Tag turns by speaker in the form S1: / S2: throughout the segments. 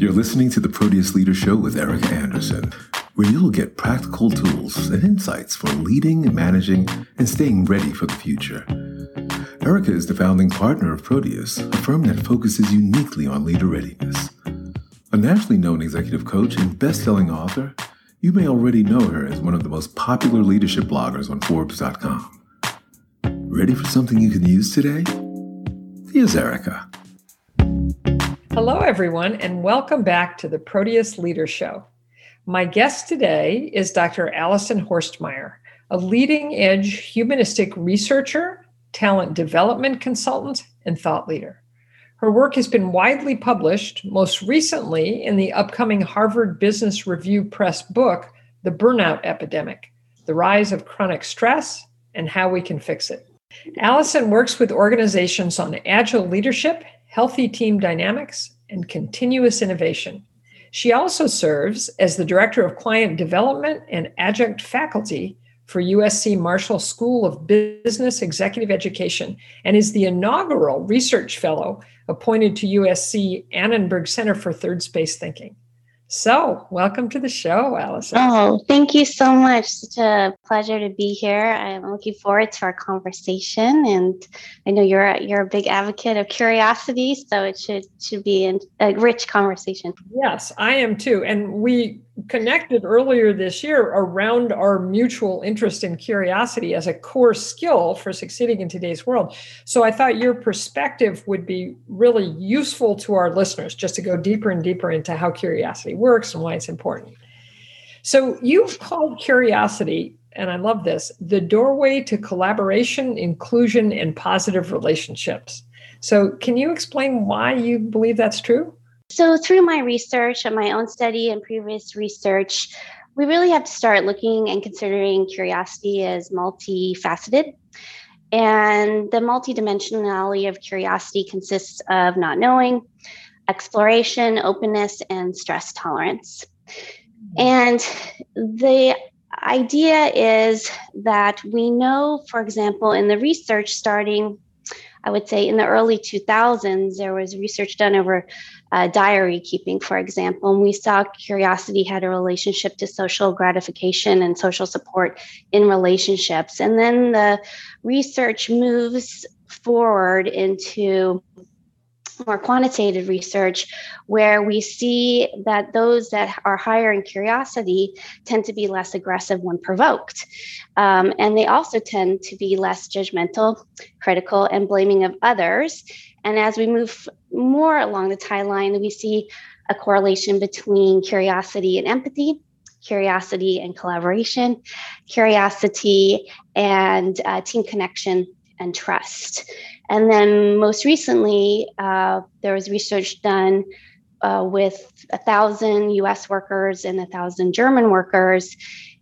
S1: You're listening to the Proteus Leader Show with Erika Andersen, where you'll get practical tools and insights for leading, managing, and staying ready for the future. Erika is the founding partner of Proteus, a firm that focuses uniquely on leader readiness. A nationally known executive coach and best-selling author, you may already know her as one of the most popular leadership bloggers on Forbes.com. Ready for something you can use today? Here's Erika.
S2: Hello, everyone, and welcome back to the Proteus Leader Show. My guest today is Dr. Alison Horstmeyer, a leading edge humanistic researcher, talent development consultant, and thought leader. Her work has been widely published, most recently in the upcoming Harvard Business Review Press book, The Burnout Epidemic The Rise of Chronic Stress and How We Can Fix It. Alison works with organizations on agile leadership healthy team dynamics, and continuous innovation. She also serves as the Director of Client Development and Adjunct Faculty for USC Marshall School of Business Executive Education and is the inaugural research fellow appointed to USC Annenberg Center for Third Space Thinking. So, welcome to the show, Alison.
S3: Oh, thank you so much. Such a pleasure to be here. I'm looking forward to our conversation, and I know you're a, you're a big advocate of curiosity, so it should should be an, a rich conversation.
S2: Yes, I am too. And we connected earlier this year around our mutual interest in curiosity as a core skill for succeeding in today's world. So I thought your perspective would be really useful to our listeners just to go deeper and deeper into how curiosity works and why it's important. So you've called curiosity, and I love this, the doorway to collaboration, inclusion, and positive relationships. So can you explain why you believe that's true?
S3: So, through my research and my own study and previous research, we really have to start looking and considering curiosity as multifaceted. And the multidimensionality of curiosity consists of not knowing, exploration, openness, and stress tolerance. Mm-hmm. And the idea is that we know, for example, in the research starting I would say in the early 2000s, there was research done over uh, diary keeping, for example, and we saw curiosity had a relationship to social gratification and social support in relationships. And then the research moves forward into more quantitative research where we see that those that are higher in curiosity tend to be less aggressive when provoked. Um, and they also tend to be less judgmental, critical, and blaming of others. And as we move more along the tie line, we see a correlation between curiosity and empathy, curiosity and collaboration, curiosity and uh, team connection and trust. And then most recently, uh, there was research done uh, with a thousand US workers and a thousand German workers.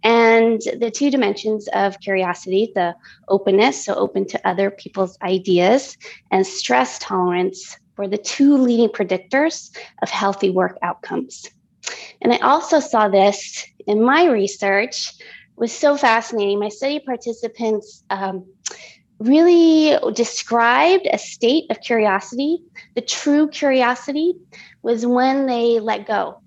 S3: And the two dimensions of curiosity, the openness, so open to other people's ideas, and stress tolerance were the two leading predictors of healthy work outcomes. And I also saw this in my research, it was so fascinating. My study participants um, really described a state of curiosity. The true curiosity was when they let go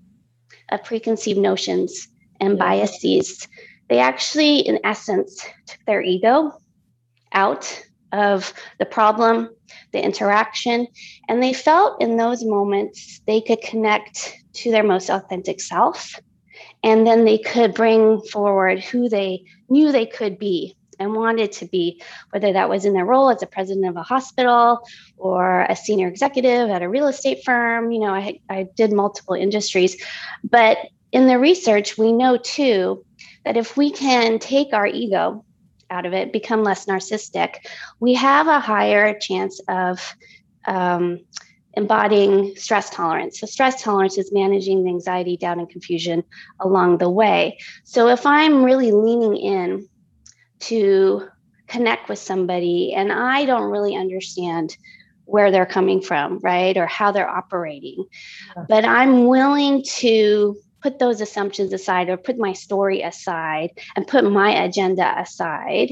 S3: of preconceived notions and biases. They actually, in essence, took their ego out of the problem, the interaction, and they felt in those moments they could connect to their most authentic self. And then they could bring forward who they knew they could be and wanted to be, whether that was in their role as a president of a hospital or a senior executive at a real estate firm. You know, I, I did multiple industries. But in the research, we know too that if we can take our ego out of it, become less narcissistic, we have a higher chance of um, embodying stress tolerance. So, stress tolerance is managing the anxiety, doubt, and confusion along the way. So, if I'm really leaning in to connect with somebody and I don't really understand where they're coming from, right? Or how they're operating. But I'm willing to put those assumptions aside or put my story aside and put my agenda aside.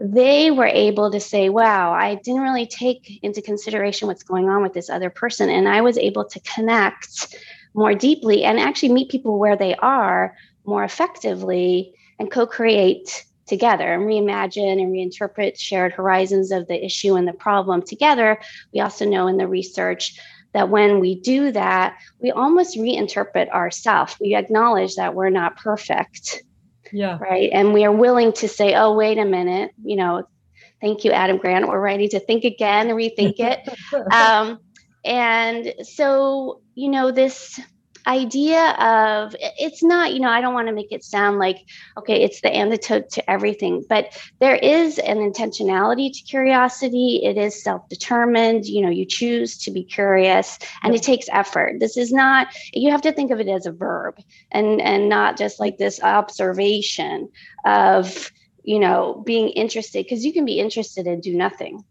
S3: They were able to say, wow, I didn't really take into consideration what's going on with this other person. And I was able to connect more deeply and actually meet people where they are more effectively and co-create together and reimagine and reinterpret shared horizons of the issue and the problem together we also know in the research that when we do that we almost reinterpret ourselves we acknowledge that we're not perfect
S2: yeah.
S3: right? And we are willing to say oh wait a minute you know thank you adam grant. We're ready to think again rethink it. Um, and so you know this idea of it's not you know i don't want to make it sound like okay it's the antidote to everything but there is an intentionality to curiosity. It is self-determined. You know you choose to be curious and it takes effort. This is not you have to think of it as a verb and and not just like this observation of you know being interested because you can be interested and do nothing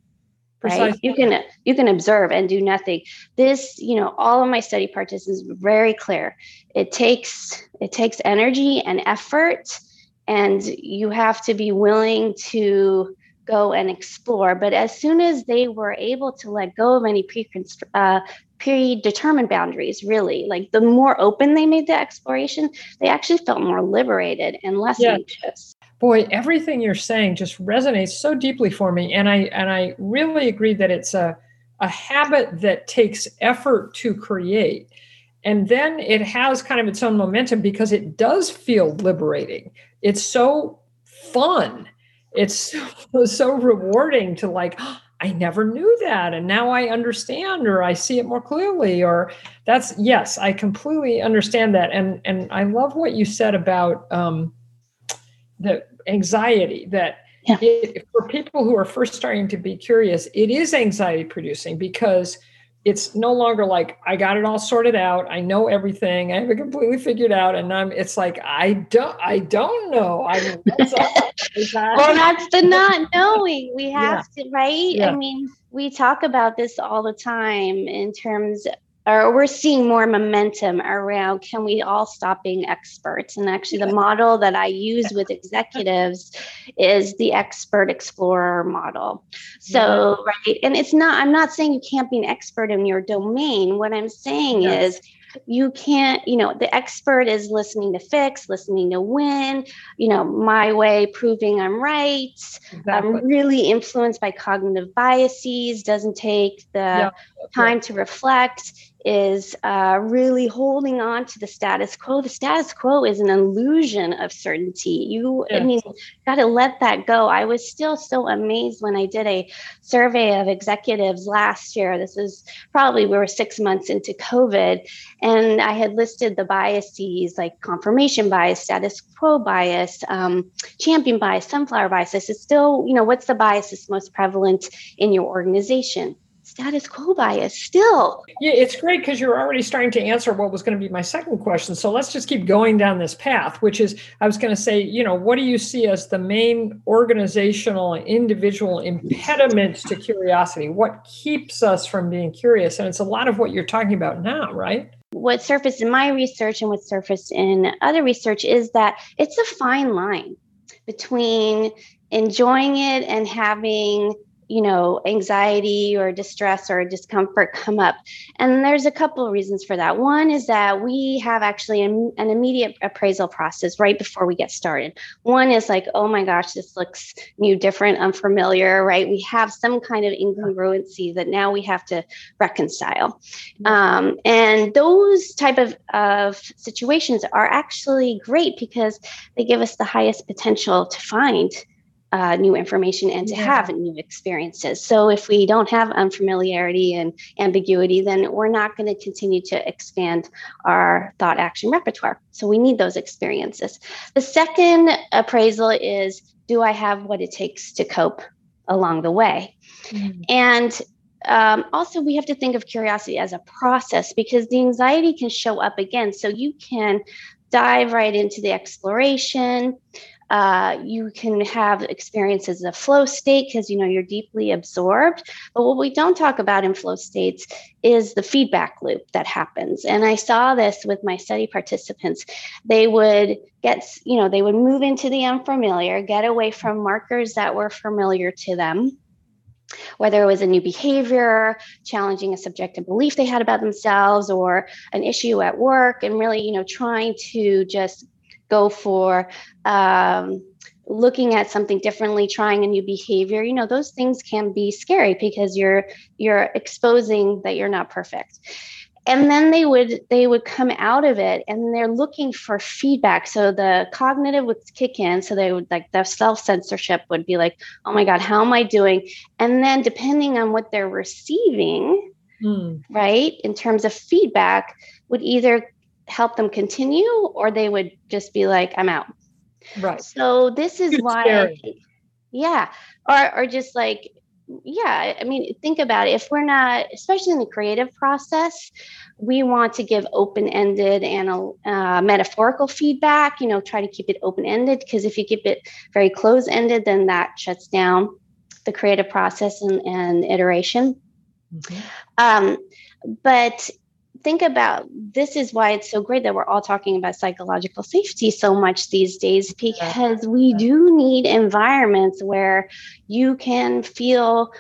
S3: right? You can you can observe and do nothing. This you know all of my study participants very clear. It takes it takes energy and effort and you have to be willing to go and explore. But as soon as they were able to let go of any pre uh, predetermined boundaries really like the more open they made the exploration they actually felt more liberated and less yeah. anxious
S2: boy everything you're saying just resonates so deeply for me. And i and i really agree that it's a a habit that takes effort to create. And then it has kind of its own momentum because it does feel liberating. It's so fun. It's so, so rewarding to like oh, i never knew that. And now i understand or i see it more clearly or that's yes i completely understand that. And and i love what you said about um the anxiety that yeah. it, for people who are first starting to be curious, it is anxiety producing because it's no longer like I got it all sorted out. I know everything. I have it completely figured out, and I'm. It's like I don't. I don't know. I.
S3: well, that's the not knowing. We have yeah. to, right? Yeah. I mean, we talk about this all the time in terms or we're seeing more momentum around can we all stop being experts? And actually the model that i use with executives is the expert explorer model. So mm-hmm. right and it's not i'm not saying you can't be an expert in your domain. What i'm saying yes. is you can't you know the expert is listening to fix listening to win you know my way proving i'm right. Exactly. i'm really influenced by cognitive biases doesn't take the yeah. time to reflect is uh, really holding on to the status quo. The status quo is an illusion of certainty. You, I mean, got to let that go. I was still so amazed when I did a survey of executives last year. This is probably we were six months into COVID, and I had listed the biases like confirmation bias, status quo bias, um, champion bias, sunflower bias. This is still, you know, what's the bias that's most prevalent in your organization? Status quo bias still.
S2: Yeah, it's great because you're already starting to answer what was going to be my second question. So let's just keep going down this path, which is I was going to say, you know, what do you see as the main organizational and individual impediments to curiosity? What keeps us from being curious? And it's a lot of what you're talking about now, right?
S3: What surfaced in my research and what surfaced in other research is that it's a fine line between enjoying it and having you know anxiety or distress or discomfort come up. And there's a couple of reasons for that. One is that we have actually an, an, immediate appraisal process right before we get started. One is like oh my gosh this looks new different unfamiliar right? We have some kind of incongruency that now we have to reconcile. Um, and those type of, of situations are actually great because they give us the highest potential to find uh, new information and to yeah. have new experiences. So if we don't have unfamiliarity and ambiguity, then we're not going to continue to expand our thought action repertoire. So we need those experiences. The second appraisal is do I have what it takes to cope along the way? Mm-hmm. And um, also, we have to think of curiosity as a process because the anxiety can show up again. So you can dive right into the exploration. Uh, you can have experiences of flow state because you know you're deeply absorbed. But what we don't talk about in flow states is the feedback loop that happens. And I saw this with my study participants. They would get, you know, they would move into the unfamiliar, get away from markers that were familiar to them whether it was a new behavior, challenging a subjective belief they had about themselves, or an issue at work, and really, you know, trying to just go for um, looking at something differently trying a new behavior you know those things can be scary because you're you're exposing that you're not perfect. And then they would they would come out of it and they're looking for feedback. So the cognitive would kick in. So they would like the self censorship would be like oh my god how am i doing? And then depending on what they're receiving mm. right in terms of feedback would either help them continue or they would just be like i'm out
S2: Right.
S3: So this is it's why, yeah, or or just like, yeah. I mean, think about it. If we're not, especially in the creative process, we want to give open-ended and uh, metaphorical feedback. You know, try to keep it open-ended because if you keep it very close-ended, then that shuts down the creative process and, and iteration. Mm-hmm. Um, but think about this is why it's so great that we're all talking about psychological safety so much these days because we do need environments where you can feel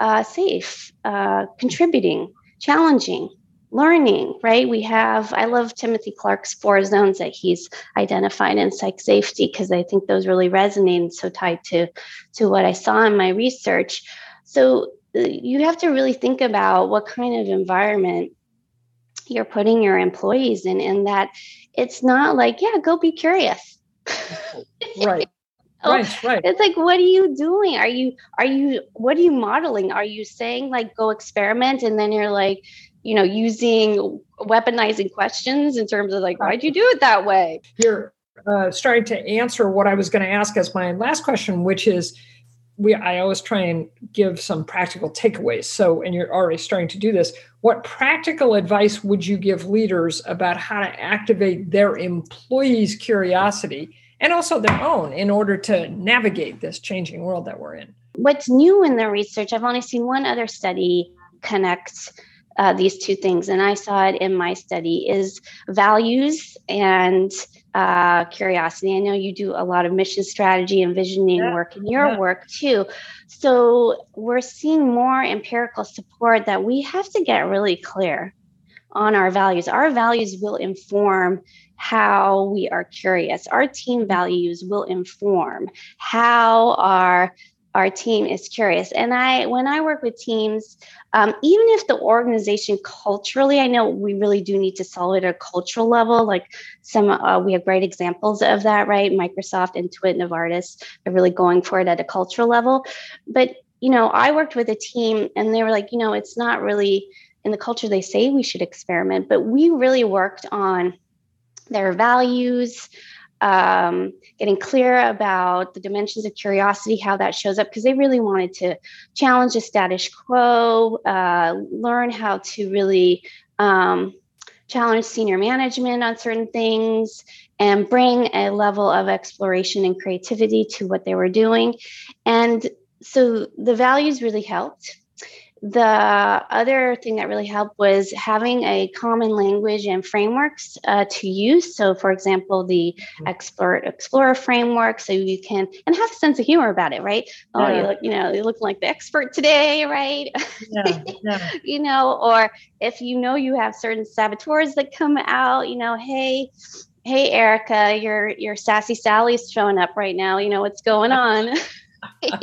S3: uh, safe uh, contributing challenging learning right? We have i love timothy clark's four zones that he's identified in psych safety because i think those really resonate so tied to to what i saw in my research. So uh, you have to really think about what kind of environment you're putting your employees in in that it's not like yeah go be curious.
S2: Right. Right right.
S3: it's like what are you doing? Are you are you what are you modeling? Are you saying like go experiment? And then you're like you know using weaponizing questions in terms of like why'd you do it that way?
S2: You're uh, starting to answer what i was going to ask as my last question which is we I always try and give some practical takeaways. So, and you're already starting to do this. What practical advice would you give leaders about how to activate their employees' curiosity and also their own in order to navigate this changing world that we're in?
S3: What's new in the research? I've only seen one other study connect uh, these two things, and I saw it in my study is values and uh, curiosity. I know you do a lot of mission strategy and visioning yeah. work in your yeah. work too. So we're seeing more empirical support that we have to get really clear on our values. Our values will inform how we are curious. Our team values will inform how our our team is curious. And I, when I work with teams, um, even if the organization culturally, I know we really do need to solve it at a cultural level. Like some, uh, we have great examples of that, right? Microsoft, Intuit, Novartis are really going for it at a cultural level. But you know, I worked with a team, and they were like, you know, it's not really in the culture they say we should experiment, but we really worked on their values um, getting clear about the dimensions of curiosity, how that shows up, because they really wanted to challenge the status quo, uh, learn how to really um, challenge senior management on certain things, and bring a level of exploration and creativity to what they were doing. And so the values really helped the other thing that really helped was having a common language and frameworks uh, to use. So, for example, the mm-hmm. Explorer Explorer framework, so you can and have a sense of humor about it, right? Oh, yeah. Oh, you look, you know, you look like the expert today, right? Yeah. yeah. you know, or if you know you have certain saboteurs that come out, you know, hey, hey, Erika, your your sassy Sally's showing up right now. You know what's going on.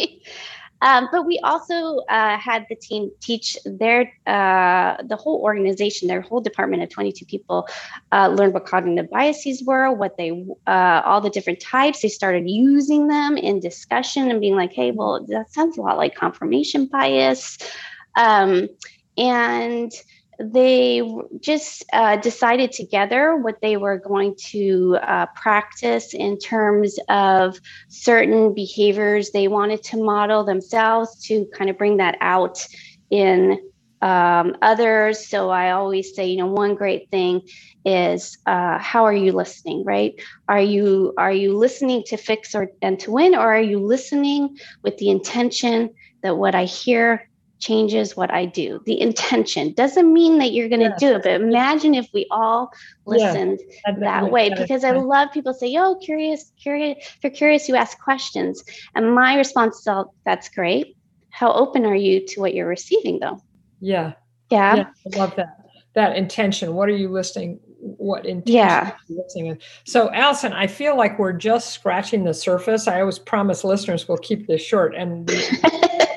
S3: Um, but we also uh, had the team teach their uh, the whole organization, their whole department of 22 people, uh, learn what cognitive biases were, what they uh, all the different types. They started using them in discussion and being like, "Hey, well, that sounds a lot like confirmation bias," um, and they just uh, decided together what they were going to uh, practice in terms of certain behaviors they wanted to model themselves to kind of bring that out in um, others. So I always say, you know, one great thing is uh, how are you listening, right? Are you are you listening to fix or and to win, or are you listening with the intention that what I hear changes what I do. The intention doesn't mean that you're going to do it, but imagine if we all listened that way. Because I love people say, "Oh, curious, curious. If you're curious, you ask questions." And my response is, "Oh, that's great." how open are you to what you're receiving though?
S2: Yeah.
S3: Yeah.
S2: yeah I love that. That intention. What are you listening? What intention
S3: yeah.
S2: listening? So Alison, I feel like we're just scratching the surface. I always promise listeners we'll keep this short and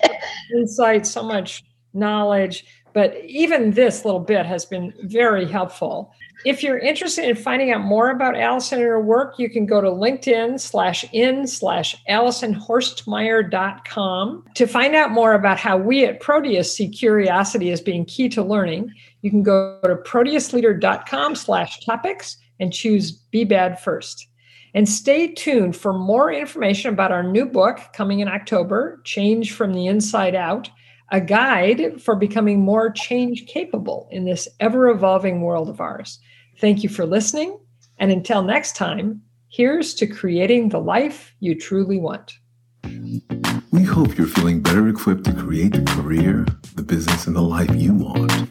S2: insight, so much knowledge. But even this little bit has been very helpful. If you're interested in finding out more about Alison and her work, you can go to LinkedIn slash in slash AlisonHorstmeyer.com. To find out more about how we at Proteus see curiosity as being key to learning, you can go to proteusleader.com slash topics and choose Be Bad first. And stay tuned for more information about our new book coming in October, Change from the Inside Out, a guide for becoming more change capable in this ever evolving world of ours. Thank you for listening. And until next time, here's to creating the life you truly want.
S1: We hope you're feeling better equipped to create the career, the business, and the life you want.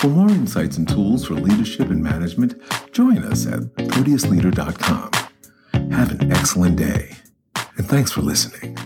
S1: For more insights and tools for leadership and management, join us at proteusleader.com. Have an excellent day, and thanks for listening.